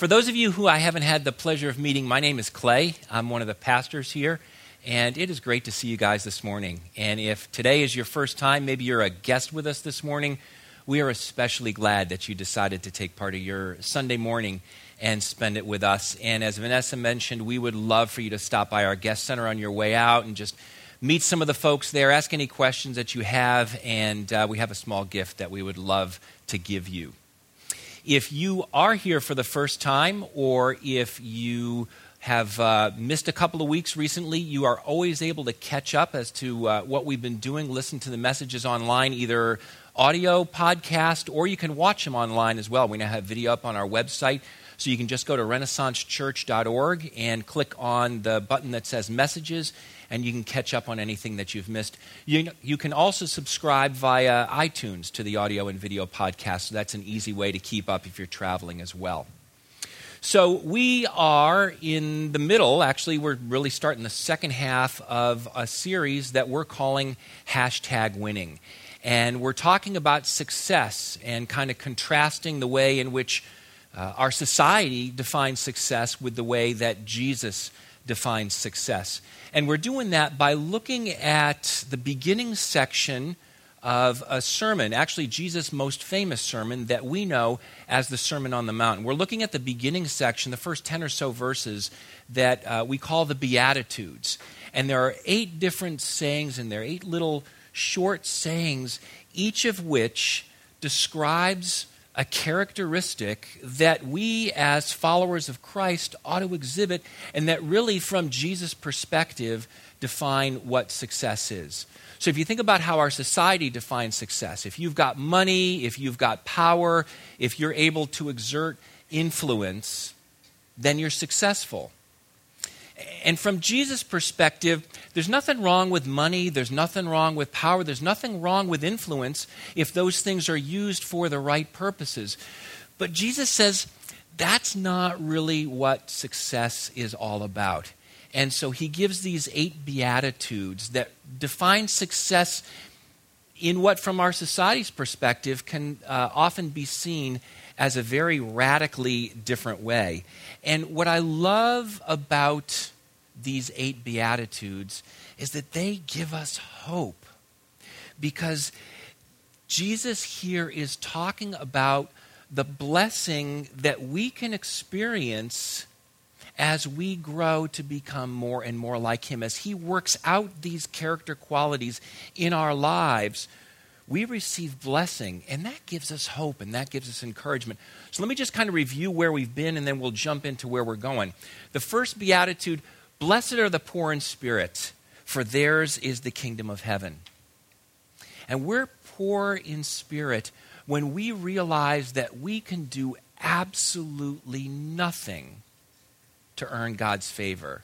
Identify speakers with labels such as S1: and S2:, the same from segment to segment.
S1: For those of you who I haven't had the pleasure of meeting, my name is Clay. I'm one of the pastors here, and it is great to see you guys this morning. And if today is your first time, maybe you're a guest with us this morning, we are especially glad that you decided to take part of your Sunday morning and spend it with us. And as Vanessa mentioned, we would love for you to stop by our guest center on your way out and just meet some of the folks there, ask any questions that you have, and uh, we have a small gift that we would love to give you. If you are here for the first time, or if you have uh, missed a couple of weeks recently, you are always able to catch up as to uh, what we've been doing, listen to the messages online, either audio, podcast, or you can watch them online as well. We now have video up on our website. So you can just go to renaissancechurch.org and click on the button that says messages, and you can catch up on anything that you've missed. You, you can also subscribe via iTunes to the audio and video podcast. So that's an easy way to keep up if you're traveling as well. So we are in the middle, actually, we're really starting the second half of a series that we're calling Hashtag Winning. And we're talking about success and kind of contrasting the way in which uh, our society defines success with the way that Jesus defines success. And we're doing that by looking at the beginning section of a sermon, actually, Jesus' most famous sermon that we know as the Sermon on the Mount. We're looking at the beginning section, the first 10 or so verses that uh, we call the Beatitudes. And there are eight different sayings in there, eight little short sayings, each of which describes a characteristic that we as followers of Christ ought to exhibit, and that really, from Jesus' perspective, define what success is. So, if you think about how our society defines success, if you've got money, if you've got power, if you're able to exert influence, then you're successful. And from Jesus' perspective, there's nothing wrong with money, there's nothing wrong with power, there's nothing wrong with influence if those things are used for the right purposes. But Jesus says that's not really what success is all about. And so he gives these eight beatitudes that define success in what, from our society's perspective, can uh, often be seen as a very radically different way. And what I love about these eight Beatitudes is that they give us hope. Because Jesus here is talking about the blessing that we can experience as we grow to become more and more like Him. As He works out these character qualities in our lives, we receive blessing, and that gives us hope and that gives us encouragement. So let me just kind of review where we've been, and then we'll jump into where we're going. The first beatitude Blessed are the poor in spirit, for theirs is the kingdom of heaven. And we're poor in spirit when we realize that we can do absolutely nothing to earn God's favor.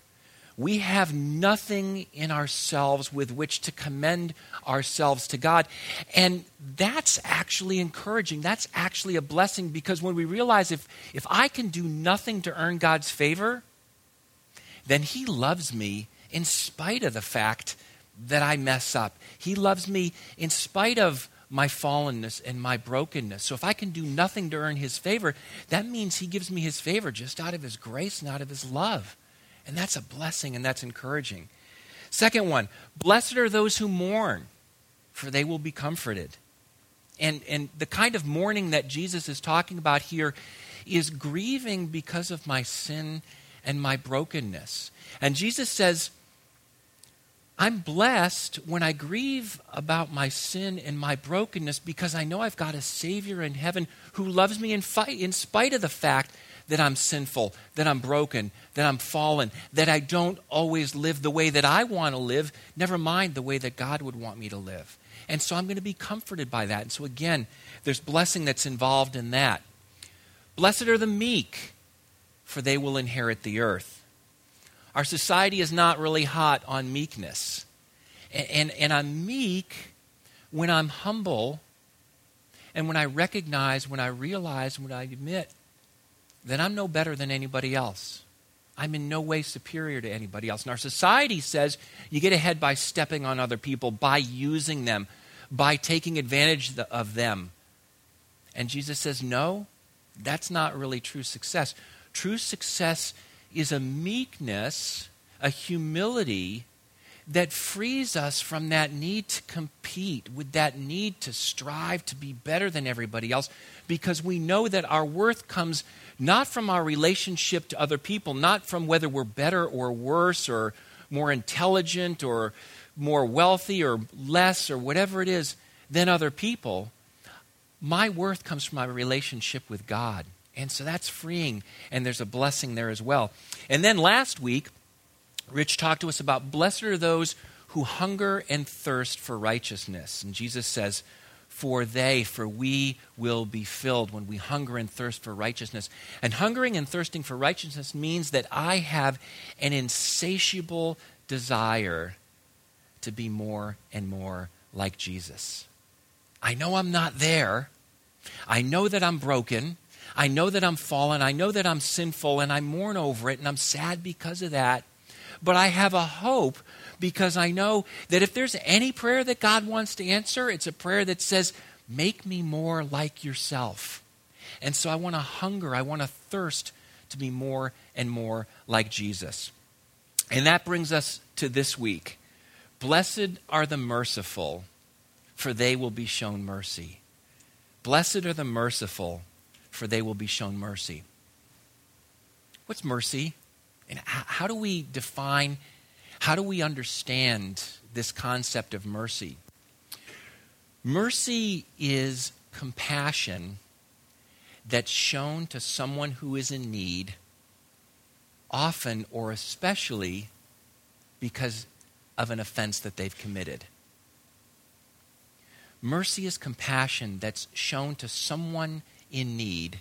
S1: We have nothing in ourselves with which to commend ourselves to God. And that's actually encouraging. That's actually a blessing because when we realize if, if I can do nothing to earn God's favor, then He loves me in spite of the fact that I mess up. He loves me in spite of my fallenness and my brokenness. So if I can do nothing to earn His favor, that means He gives me His favor just out of His grace and out of His love. And that's a blessing and that's encouraging. Second one, blessed are those who mourn, for they will be comforted. And, and the kind of mourning that Jesus is talking about here is grieving because of my sin and my brokenness. And Jesus says, I'm blessed when I grieve about my sin and my brokenness because I know I've got a Savior in heaven who loves me in, fight, in spite of the fact that I'm sinful, that I'm broken, that I'm fallen, that I don't always live the way that I want to live, never mind the way that God would want me to live. And so I'm going to be comforted by that. And so, again, there's blessing that's involved in that. Blessed are the meek for they will inherit the earth. Our society is not really hot on meekness. And, and, and I'm meek when I'm humble and when I recognize, when I realize, when I admit that I'm no better than anybody else. I'm in no way superior to anybody else. And our society says you get ahead by stepping on other people, by using them, by taking advantage of them. And Jesus says, no, that's not really true success. True success is a meekness, a humility that frees us from that need to compete, with that need to strive to be better than everybody else, because we know that our worth comes not from our relationship to other people, not from whether we're better or worse or more intelligent or more wealthy or less or whatever it is than other people. My worth comes from my relationship with God. And so that's freeing, and there's a blessing there as well. And then last week, Rich talked to us about blessed are those who hunger and thirst for righteousness. And Jesus says, For they, for we will be filled when we hunger and thirst for righteousness. And hungering and thirsting for righteousness means that I have an insatiable desire to be more and more like Jesus. I know I'm not there. I know that I'm broken. I know that I'm fallen. I know that I'm sinful, and I mourn over it, and I'm sad because of that. But I have a hope because I know that if there's any prayer that God wants to answer, it's a prayer that says, Make me more like yourself. And so I want to hunger, I want to thirst to be more and more like Jesus. And that brings us to this week. Blessed are the merciful, for they will be shown mercy. Blessed are the merciful, for they will be shown mercy. What's mercy? And how do we define, how do we understand this concept of mercy? Mercy is compassion that's shown to someone who is in need, often or especially because of an offense that they've committed. Mercy is compassion that's shown to someone in need,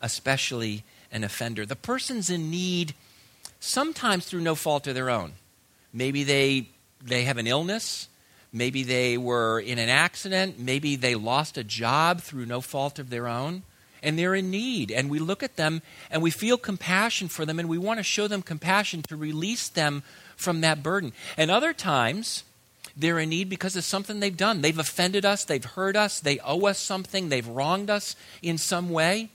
S1: especially an offender. The person's in need sometimes through no fault of their own. Maybe they, they have an illness. Maybe they were in an accident. Maybe they lost a job through no fault of their own. And they're in need. And we look at them and we feel compassion for them and we want to show them compassion to release them from that burden. And other times, they're in need because of something they've done. They've offended us, they've hurt us, they owe us something, they've wronged us in some way.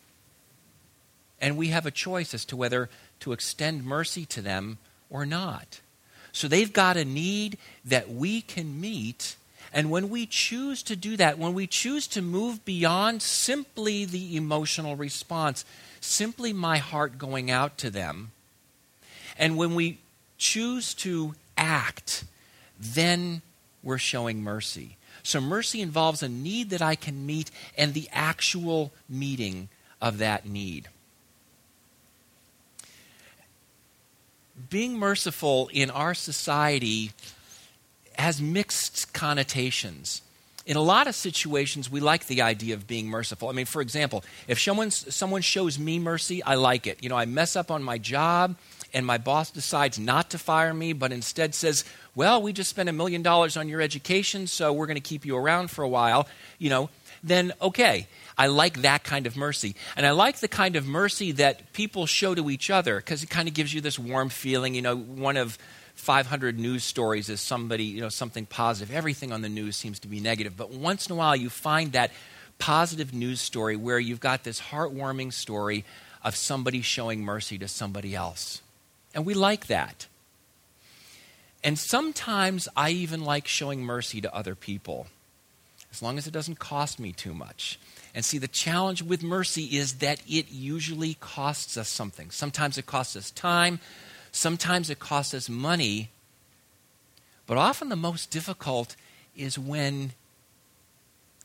S1: And we have a choice as to whether to extend mercy to them or not. So they've got a need that we can meet. And when we choose to do that, when we choose to move beyond simply the emotional response, simply my heart going out to them, and when we choose to act, then we're showing mercy. So mercy involves a need that I can meet and the actual meeting of that need. Being merciful in our society has mixed connotations. In a lot of situations, we like the idea of being merciful. I mean, for example, if someone, someone shows me mercy, I like it. You know, I mess up on my job and my boss decides not to fire me, but instead says, Well, we just spent a million dollars on your education, so we're going to keep you around for a while, you know, then okay. I like that kind of mercy. And I like the kind of mercy that people show to each other because it kind of gives you this warm feeling. You know, one of 500 news stories is somebody, you know, something positive. Everything on the news seems to be negative. But once in a while, you find that positive news story where you've got this heartwarming story of somebody showing mercy to somebody else. And we like that. And sometimes I even like showing mercy to other people, as long as it doesn't cost me too much. And see, the challenge with mercy is that it usually costs us something. Sometimes it costs us time, sometimes it costs us money. But often the most difficult is when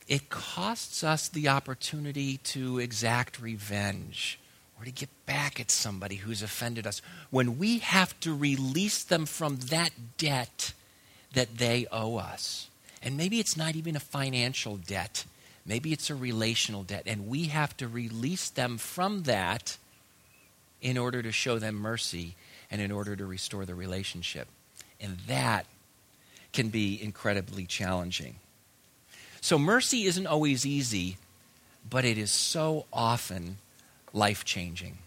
S1: it costs us the opportunity to exact revenge or to get back at somebody who's offended us. When we have to release them from that debt that they owe us. And maybe it's not even a financial debt. Maybe it's a relational debt, and we have to release them from that in order to show them mercy and in order to restore the relationship. And that can be incredibly challenging. So, mercy isn't always easy, but it is so often life changing.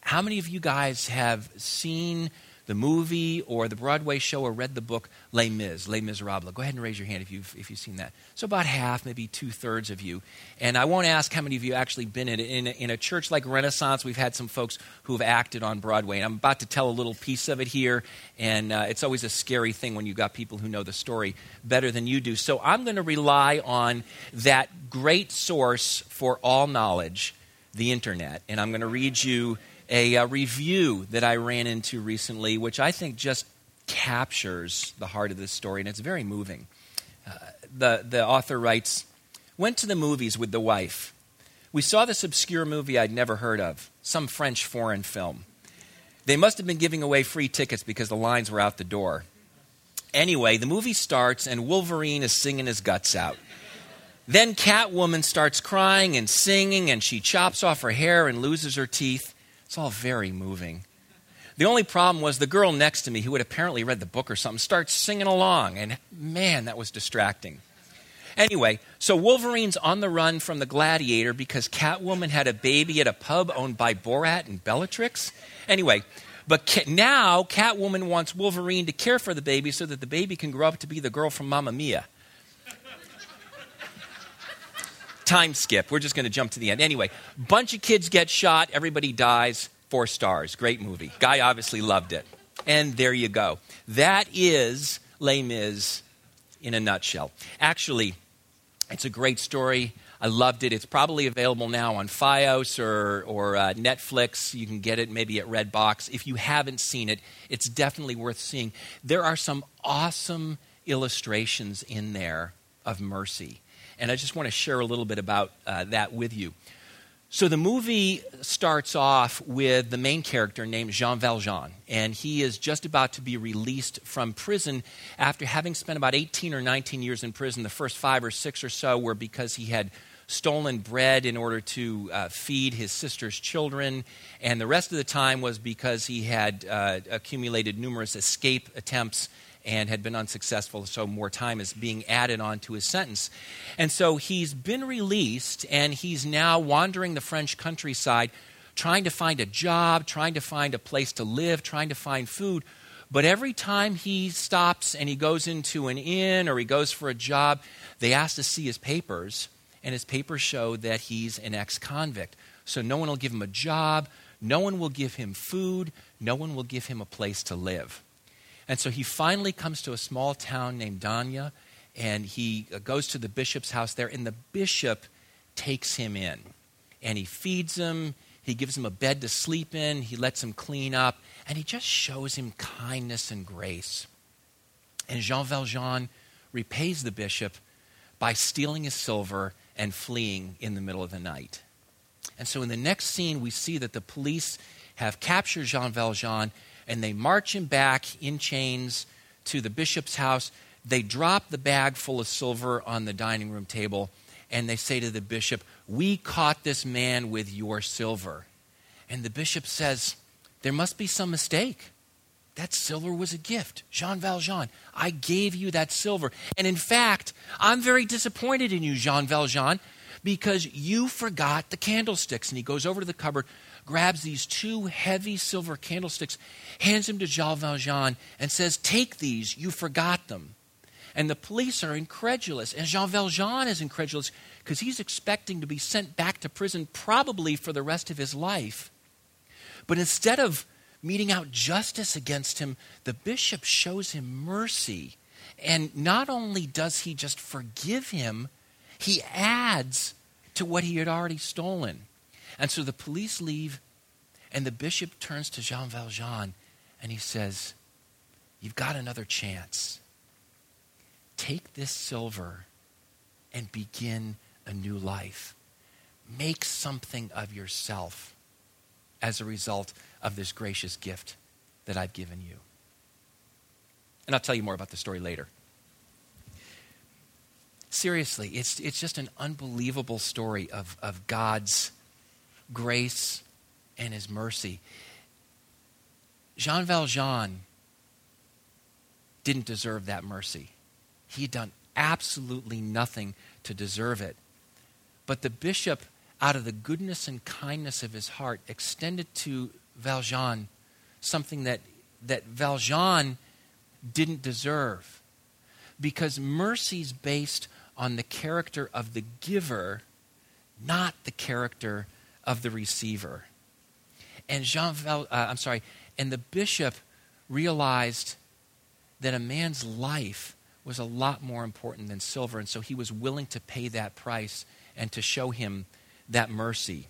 S1: How many of you guys have seen the movie or the Broadway show or read the book Les Mis, Les Miserables? Go ahead and raise your hand if you've, if you've seen that. So, about half, maybe two thirds of you. And I won't ask how many of you actually been in. In a, in a church like Renaissance, we've had some folks who have acted on Broadway. And I'm about to tell a little piece of it here. And uh, it's always a scary thing when you've got people who know the story better than you do. So, I'm going to rely on that great source for all knowledge, the internet. And I'm going to read you a, a review that I ran into recently, which I think just captures the heart of this story, and it's very moving. Uh, the, the author writes Went to the movies with the wife. We saw this obscure movie I'd never heard of, some French foreign film. They must have been giving away free tickets because the lines were out the door. Anyway, the movie starts, and Wolverine is singing his guts out. Then Catwoman starts crying and singing, and she chops off her hair and loses her teeth. It's all very moving. The only problem was the girl next to me, who had apparently read the book or something, starts singing along, and man, that was distracting. Anyway, so Wolverine's on the run from the gladiator because Catwoman had a baby at a pub owned by Borat and Bellatrix. Anyway, but now Catwoman wants Wolverine to care for the baby so that the baby can grow up to be the girl from Mamma Mia. Time skip. We're just going to jump to the end. Anyway, bunch of kids get shot, everybody dies. Four stars. Great movie. Guy obviously loved it. And there you go. That is Les Mis in a nutshell. Actually, it's a great story. I loved it. It's probably available now on Fios or, or uh, Netflix. You can get it maybe at Redbox. If you haven't seen it, it's definitely worth seeing. There are some awesome illustrations in there of mercy and I just want to share a little bit about uh, that with you. So the movie starts off with the main character named Jean Valjean, and he is just about to be released from prison after having spent about 18 or 19 years in prison. The first five or six or so were because he had stolen bread in order to uh, feed his sister's children, and the rest of the time was because he had uh, accumulated numerous escape attempts and had been unsuccessful, so more time is being added on to his sentence. And so he's been released, and he's now wandering the French countryside, trying to find a job, trying to find a place to live, trying to find food. But every time he stops and he goes into an inn or he goes for a job, they ask to see his papers, and his papers show that he's an ex convict. So no one will give him a job, no one will give him food, no one will give him a place to live. And so he finally comes to a small town named Danya, and he uh, goes to the bishop's house there, and the bishop takes him in. And he feeds him, he gives him a bed to sleep in, he lets him clean up, and he just shows him kindness and grace. And Jean Valjean repays the bishop by stealing his silver and fleeing in the middle of the night. And so in the next scene, we see that the police have captured Jean Valjean and they march him back in chains to the bishop's house. They drop the bag full of silver on the dining room table, and they say to the bishop, We caught this man with your silver. And the bishop says, There must be some mistake. That silver was a gift. Jean Valjean, I gave you that silver. And in fact, I'm very disappointed in you, Jean Valjean, because you forgot the candlesticks. And he goes over to the cupboard, grabs these two heavy silver candlesticks, hands them to Jean Valjean, and says, Take these, you forgot them. And the police are incredulous. And Jean Valjean is incredulous because he's expecting to be sent back to prison probably for the rest of his life. But instead of meting out justice against him, the bishop shows him mercy. And not only does he just forgive him, he adds to what he had already stolen. And so the police leave, and the bishop turns to Jean Valjean and he says, You've got another chance. Take this silver and begin a new life. Make something of yourself as a result of this gracious gift that I've given you. And I'll tell you more about the story later. Seriously, it's, it's just an unbelievable story of, of God's grace and his mercy. Jean Valjean didn't deserve that mercy. He had done absolutely nothing to deserve it. But the bishop, out of the goodness and kindness of his heart, extended to Valjean something that that Valjean didn't deserve. Because mercy is based on the character of the giver, not the character of the receiver. And Jean uh, I'm sorry, and the bishop realized that a man's life was a lot more important than silver, and so he was willing to pay that price and to show him that mercy.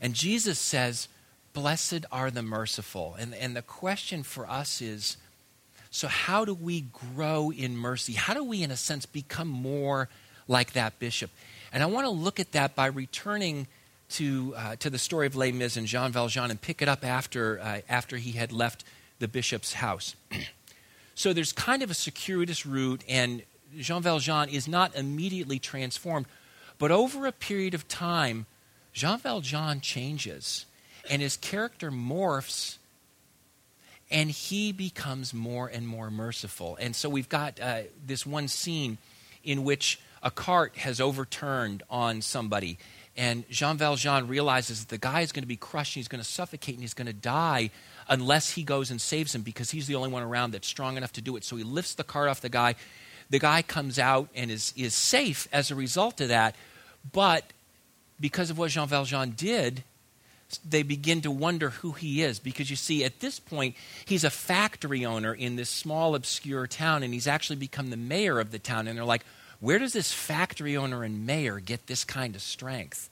S1: And Jesus says, Blessed are the merciful. And, and the question for us is so, how do we grow in mercy? How do we, in a sense, become more like that bishop? And I want to look at that by returning to, uh, to the story of Les Mis and Jean Valjean and pick it up after, uh, after he had left the bishop's house. so there's kind of a circuitous route, and Jean Valjean is not immediately transformed. But over a period of time, Jean Valjean changes, and his character morphs, and he becomes more and more merciful. And so we've got uh, this one scene in which a cart has overturned on somebody, and Jean Valjean realizes that the guy is going to be crushed, and he's going to suffocate, and he's going to die unless he goes and saves him because he's the only one around that's strong enough to do it. So he lifts the cart off the guy. The guy comes out and is, is safe as a result of that. But because of what Jean Valjean did, they begin to wonder who he is because you see, at this point, he's a factory owner in this small, obscure town, and he's actually become the mayor of the town. And they're like, where does this factory owner and mayor get this kind of strength?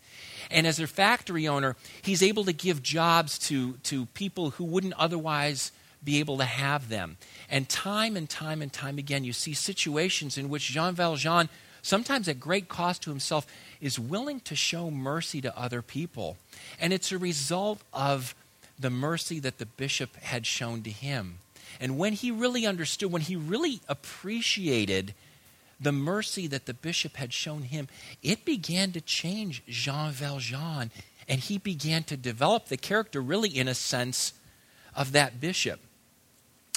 S1: And as a factory owner, he's able to give jobs to, to people who wouldn't otherwise be able to have them. And time and time and time again, you see situations in which Jean Valjean, sometimes at great cost to himself, is willing to show mercy to other people. And it's a result of the mercy that the bishop had shown to him. And when he really understood, when he really appreciated the mercy that the bishop had shown him, it began to change Jean Valjean. And he began to develop the character, really, in a sense, of that bishop.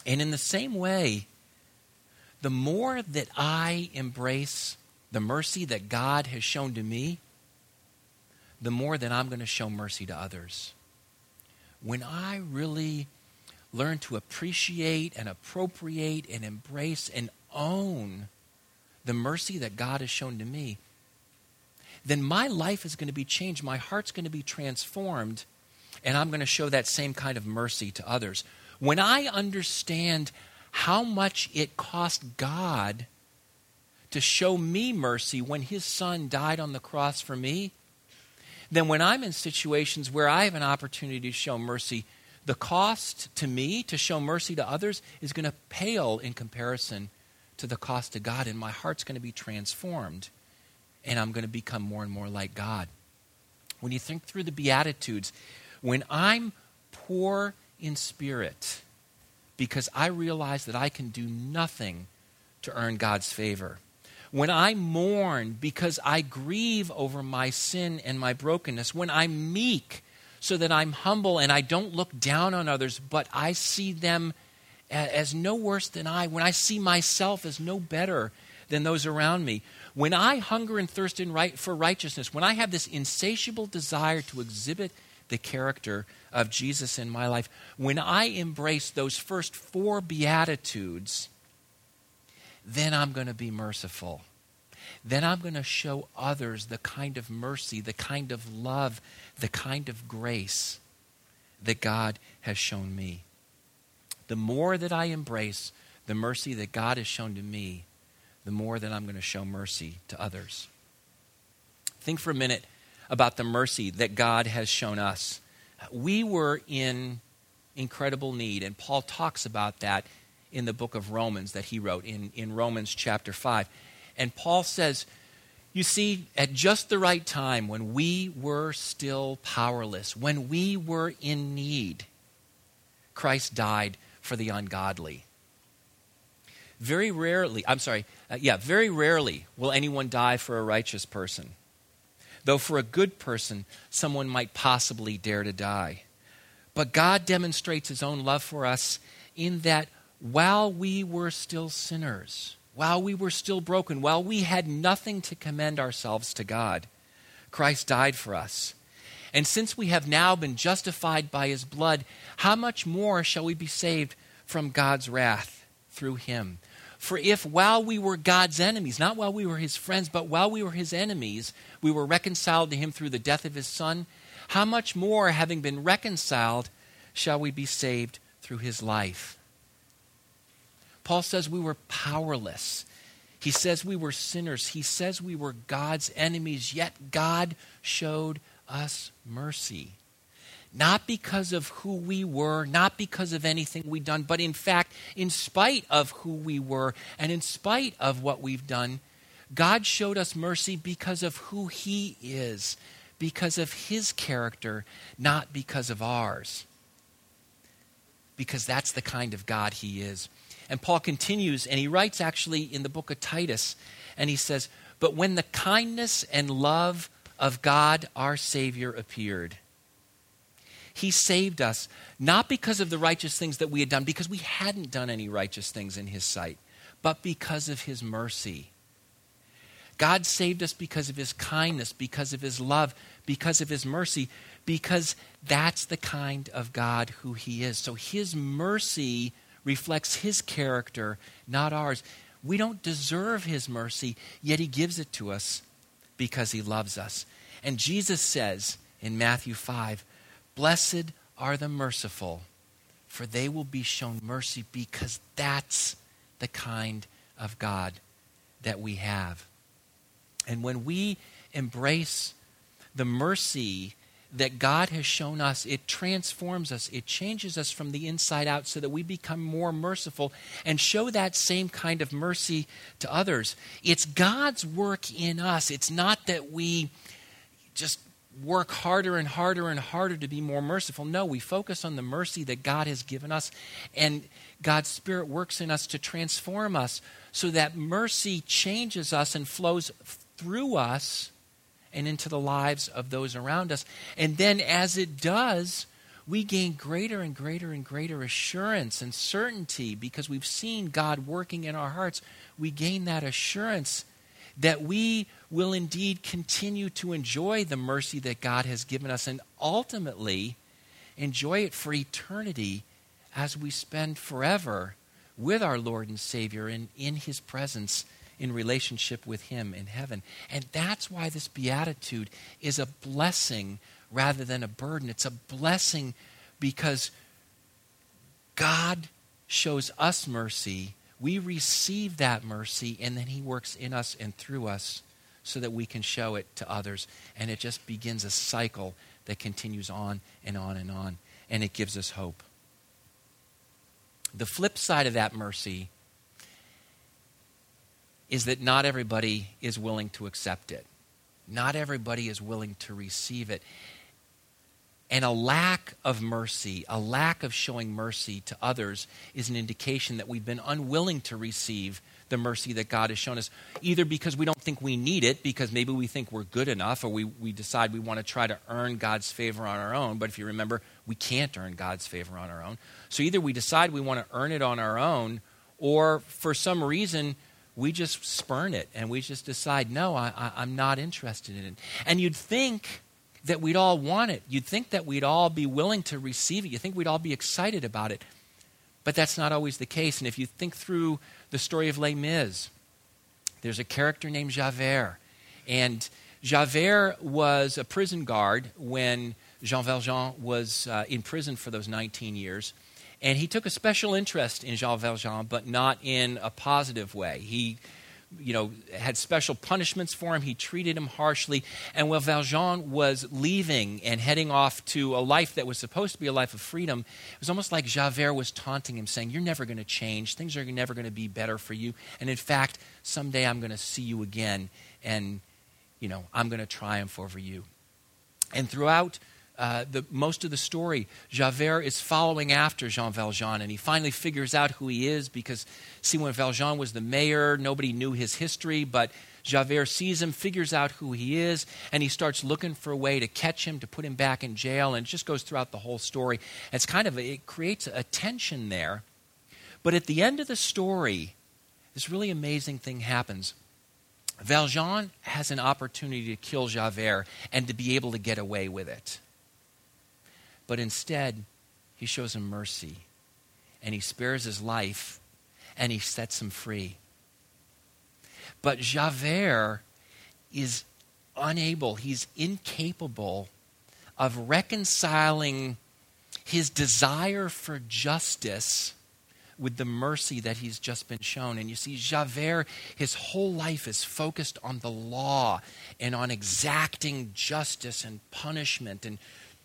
S1: And in the same way, the more that I embrace the mercy that God has shown to me, the more that I'm going to show mercy to others. When I really learn to appreciate and appropriate and embrace and own the mercy that God has shown to me, then my life is going to be changed. My heart's going to be transformed, and I'm going to show that same kind of mercy to others. When I understand how much it cost God to show me mercy when his son died on the cross for me, then when I'm in situations where I have an opportunity to show mercy, the cost to me to show mercy to others is going to pale in comparison to the cost to God, and my heart's going to be transformed, and I'm going to become more and more like God. When you think through the Beatitudes, when I'm poor in spirit, because I realize that I can do nothing to earn God's favor. When I mourn because I grieve over my sin and my brokenness. When I'm meek so that I'm humble and I don't look down on others, but I see them as no worse than I, when I see myself as no better than those around me, when I hunger and thirst in right, for righteousness, when I have this insatiable desire to exhibit the character of Jesus in my life, when I embrace those first four Beatitudes, then I'm going to be merciful. Then I'm going to show others the kind of mercy, the kind of love, the kind of grace that God has shown me the more that I embrace the mercy that God has shown to me, the more that I'm going to show mercy to others. Think for a minute about the mercy that God has shown us. We were in incredible need, and Paul talks about that in the book of Romans that he wrote in, in Romans chapter 5. And Paul says, You see, at just the right time, when we were still powerless, when we were in need, Christ died for the ungodly. Very rarely, I'm sorry, uh, yeah, very rarely will anyone die for a righteous person. Though for a good person, someone might possibly dare to die. But God demonstrates his own love for us in that while we were still sinners, while we were still broken, while we had nothing to commend ourselves to God, Christ died for us. And since we have now been justified by his blood, how much more shall we be saved from God's wrath through him? For if while we were God's enemies, not while we were his friends, but while we were his enemies, we were reconciled to him through the death of his son, how much more, having been reconciled, shall we be saved through his life? Paul says we were powerless. He says we were sinners. He says we were God's enemies, yet God showed us mercy. Not because of who we were, not because of anything we'd done, but in fact, in spite of who we were and in spite of what we've done, God showed us mercy because of who He is, because of His character, not because of ours. Because that's the kind of God He is. And Paul continues, and he writes actually in the book of Titus, and he says, But when the kindness and love of God our Savior appeared. He saved us not because of the righteous things that we had done, because we hadn't done any righteous things in His sight, but because of His mercy. God saved us because of His kindness, because of His love, because of His mercy, because that's the kind of God who He is. So His mercy reflects His character, not ours. We don't deserve His mercy, yet He gives it to us because he loves us. And Jesus says in Matthew 5 Blessed are the merciful, for they will be shown mercy because that's the kind of God that we have. And when we embrace the mercy that God has shown us, it transforms us. It changes us from the inside out so that we become more merciful and show that same kind of mercy to others. It's God's work in us. It's not that we just work harder and harder and harder to be more merciful. No, we focus on the mercy that God has given us, and God's Spirit works in us to transform us so that mercy changes us and flows through us and into the lives of those around us. And then as it does, we gain greater and greater and greater assurance and certainty because we've seen God working in our hearts. We gain that assurance that we will indeed continue to enjoy the mercy that God has given us and ultimately enjoy it for eternity as we spend forever with our Lord and Savior and in His presence in relationship with Him in heaven. And that's why this beatitude is a blessing rather than a burden. It's a blessing because God shows us mercy. We receive that mercy, and then He works in us and through us so that we can show it to others. And it just begins a cycle that continues on and on and on. And it gives us hope. The flip side of that mercy is that not everybody is willing to accept it. Not everybody is willing to receive it. And a lack of mercy, a lack of showing mercy to others, is an indication that we've been unwilling to receive the mercy that God has shown us, either because we don't think we need it, because maybe we think we're good enough, or we, we decide we want to try to earn God's favor on our own. But if you remember, we can't earn God's favor on our own. So either we decide we want to earn it on our own, or for some reason, we just spurn it and we just decide, no, I, I'm not interested in it. And you'd think that we'd all want it. You'd think that we'd all be willing to receive it. You think we'd all be excited about it. But that's not always the case. And if you think through the story of Les Mis, there's a character named Javert. And Javert was a prison guard when Jean Valjean was uh, in prison for those 19 years. And he took a special interest in Jean Valjean, but not in a positive way. He you know, had special punishments for him. He treated him harshly. And while Valjean was leaving and heading off to a life that was supposed to be a life of freedom, it was almost like Javert was taunting him, saying, You're never going to change. Things are never going to be better for you. And in fact, someday I'm going to see you again, and, you know, I'm going to triumph over you. And throughout uh, the, most of the story, Javert is following after Jean Valjean, and he finally figures out who he is because, see, when Valjean was the mayor, nobody knew his history, but Javert sees him, figures out who he is, and he starts looking for a way to catch him, to put him back in jail, and it just goes throughout the whole story. It's kind of, it creates a tension there. But at the end of the story, this really amazing thing happens. Valjean has an opportunity to kill Javert and to be able to get away with it But instead, he shows him mercy and he spares his life and he sets him free. But Javert is unable, he's incapable of reconciling his desire for justice with the mercy that he's just been shown. And you see, Javert, his whole life is focused on the law and on exacting justice and punishment and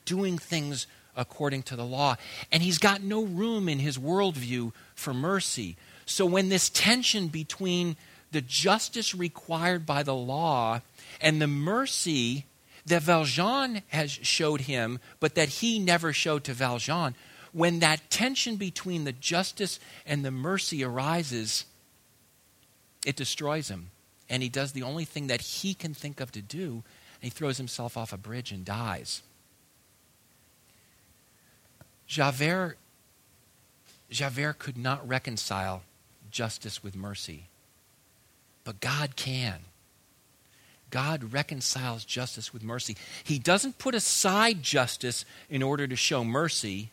S1: doing things according to the law. And he's got no room in his worldview for mercy. So when this tension between the justice required by the law and the mercy that Valjean has showed him, but that he never showed to Valjean, when that tension between the justice and the mercy arises, it destroys him. And he does the only thing that he can think of to do, and he throws himself off a bridge and dies. Javert, Javert could not reconcile justice with mercy, but God can. God reconciles justice with mercy. He doesn't put aside justice in order to show mercy.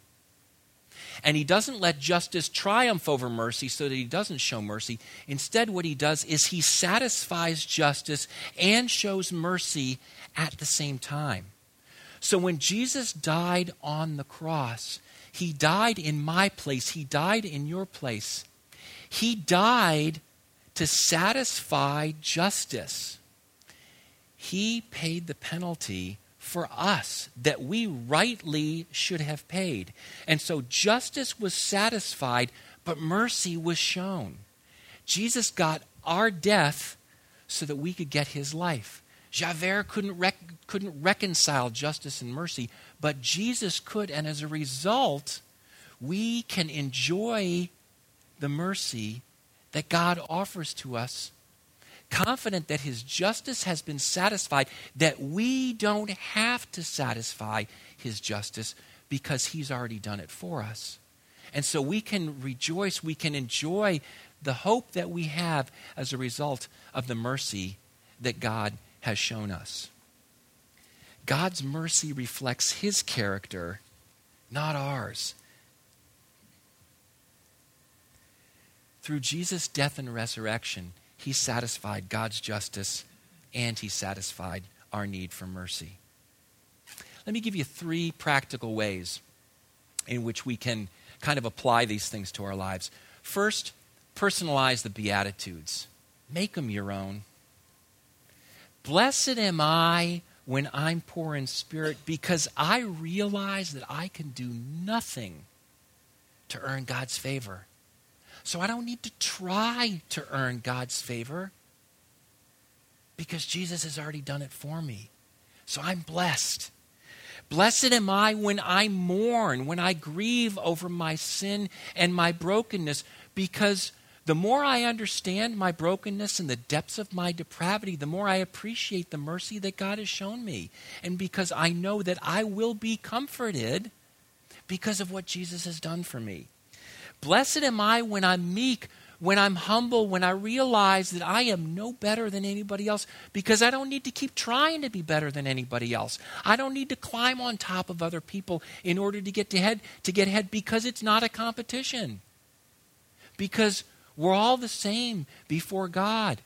S1: And he doesn't let justice triumph over mercy so that he doesn't show mercy. Instead, what he does is he satisfies justice and shows mercy at the same time. So when Jesus died on the cross, he died in my place, he died in your place. He died to satisfy justice. He paid the penalty for us that we rightly should have paid. And so justice was satisfied, but mercy was shown. Jesus got our death so that we could get his life. Javert couldn't, rec- couldn't reconcile justice and mercy, but Jesus could, and as a result, we can enjoy the mercy that God offers to us confident that his justice has been satisfied, that we don't have to satisfy his justice because he's already done it for us. And so we can rejoice, we can enjoy the hope that we have as a result of the mercy that God has shown us. God's mercy reflects his character, not ours. Through Jesus' death and resurrection, he satisfied God's justice and he satisfied our need for mercy. Let me give you three practical ways in which we can kind of apply these things to our lives. First, personalize the Beatitudes, make them your own. Blessed am I when I'm poor in spirit because I realize that I can do nothing to earn God's favor. So I don't need to try to earn God's favor because Jesus has already done it for me. So I'm blessed. Blessed am I when I mourn, when I grieve over my sin and my brokenness, because the more I understand my brokenness and the depths of my depravity, the more I appreciate the mercy that God has shown me. And because I know that I will be comforted because of what Jesus has done for me. Blessed am I when I'm meek, when I'm humble, when I realize that I am no better than anybody else because I don't need to keep trying to be better than anybody else. I don't need to climb on top of other people in order to get to head to get ahead because it's not a competition. Because we're all the same before God.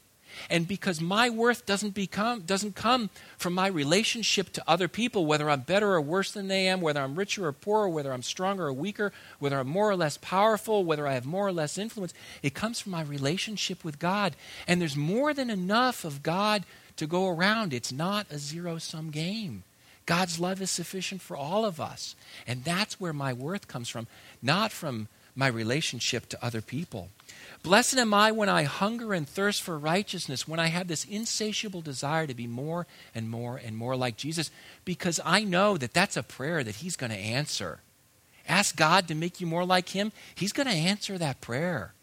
S1: And because my worth doesn't become doesn't come from my relationship to other people, whether I'm better or worse than they am, whether I'm richer or poorer, whether I'm stronger or weaker, whether I'm more or less powerful, whether I have more or less influence, it comes from my relationship with God. And there's more than enough of God to go around. It's not a zero sum game. God's love is sufficient for all of us. And that's where my worth comes from, not from my relationship to other people. Blessed am I when I hunger and thirst for righteousness, when I have this insatiable desire to be more and more and more like Jesus, because I know that that's a prayer that He's going to answer. Ask God to make you more like Him, He's going to answer that prayer.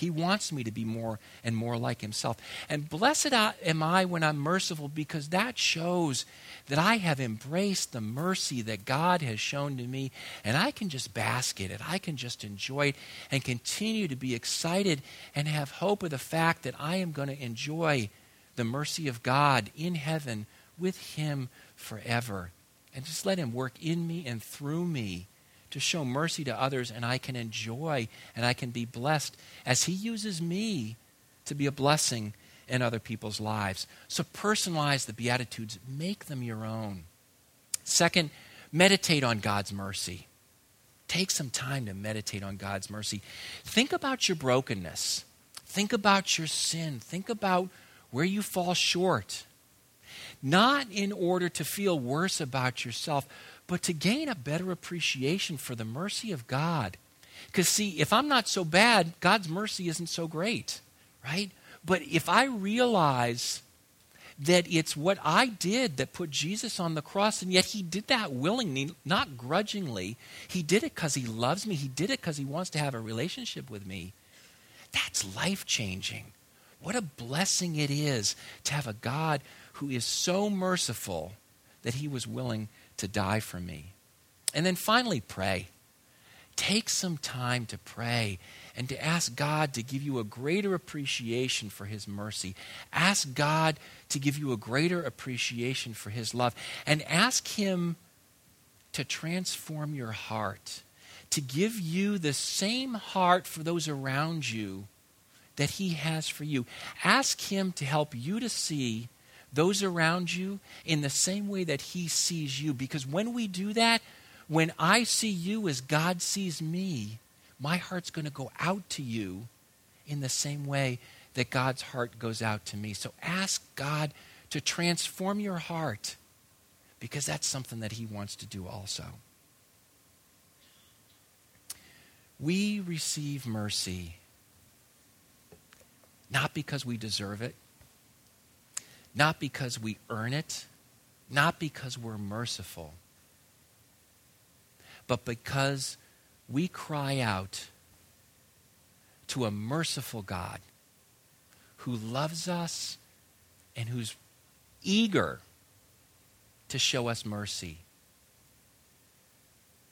S1: He wants me to be more and more like Himself. And blessed am I when I'm merciful, because that shows that I have embraced the mercy that God has shown to me, and I can just bask in it. I can just enjoy it and continue to be excited and have hope of the fact that I am going to enjoy the mercy of God in heaven with Him forever. And just let Him work in me and through me to show mercy to others, and I can enjoy and I can be blessed as He uses me to be a blessing in other people's lives. So personalize the Beatitudes, make them your own. Second, meditate on God's mercy. Take some time to meditate on God's mercy. Think about your brokenness. Think about your sin. Think about where you fall short. Not in order to feel worse about yourself, but to gain a better appreciation for the mercy of God. Because, see, if I'm not so bad, God's mercy isn't so great, right? But if I realize that it's what I did that put Jesus on the cross, and yet he did that willingly, not grudgingly. He did it because he loves me, he did it because he wants to have a relationship with me. That's life changing. What a blessing it is to have a God who is so merciful that he was willing to die for me. And then finally, pray. Take some time to pray and to ask God to give you a greater appreciation for His mercy. Ask God to give you a greater appreciation for His love. And ask Him to transform your heart, to give you the same heart for those around you that He has for you. Ask Him to help you to see those around you in the same way that He sees you. Because when we do that, when I see you as God sees me, my heart's going to go out to you in the same way that God's heart goes out to me. So ask God to transform your heart because that's something that He wants to do also. We receive mercy not because we deserve it, not because we earn it, not because we're merciful, but because we cry out to a merciful God who loves us and who's eager to show us mercy.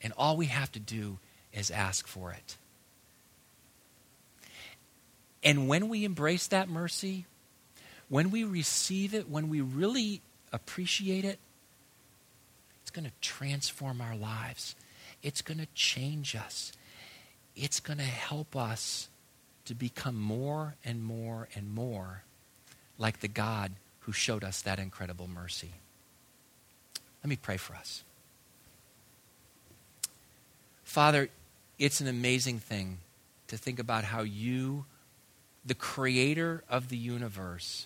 S1: And all we have to do is ask for it. And when we embrace that mercy, when we receive it, when we really appreciate it, it's going to transform our lives. It's going to change us. It's going to help us to become more and more and more like the God who showed us that incredible mercy. Let me pray for us. Father, it's an amazing thing to think about how you, the creator of the universe,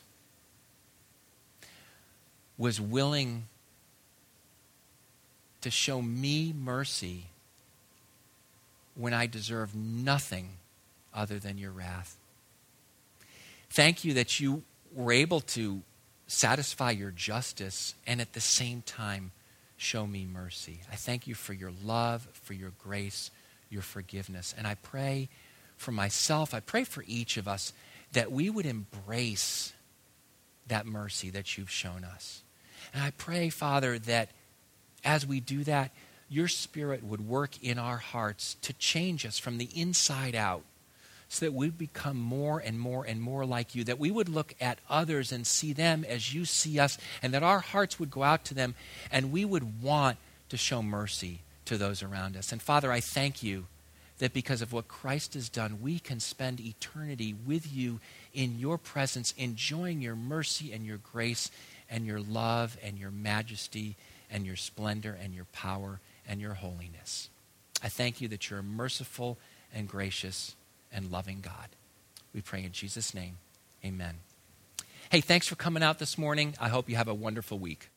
S1: was willing to show me mercy when I deserve nothing other than your wrath. Thank you that you were able to satisfy your justice and at the same time show me mercy. I thank you for your love, for your grace, your forgiveness. And I pray for myself, I pray for each of us that we would embrace that mercy that you've shown us. And I pray, Father, that as we do that, your Spirit would work in our hearts to change us from the inside out so that we become more and more and more like you, that we would look at others and see them as you see us, and that our hearts would go out to them and we would want to show mercy to those around us. And Father, I thank you that because of what Christ has done, we can spend eternity with you in your presence, enjoying your mercy and your grace and your love and your majesty and your splendor and your power and your holiness. I thank you that you're a merciful and gracious and loving God. We pray in Jesus' name. Amen. Hey, thanks for coming out this morning. I hope you have a wonderful week.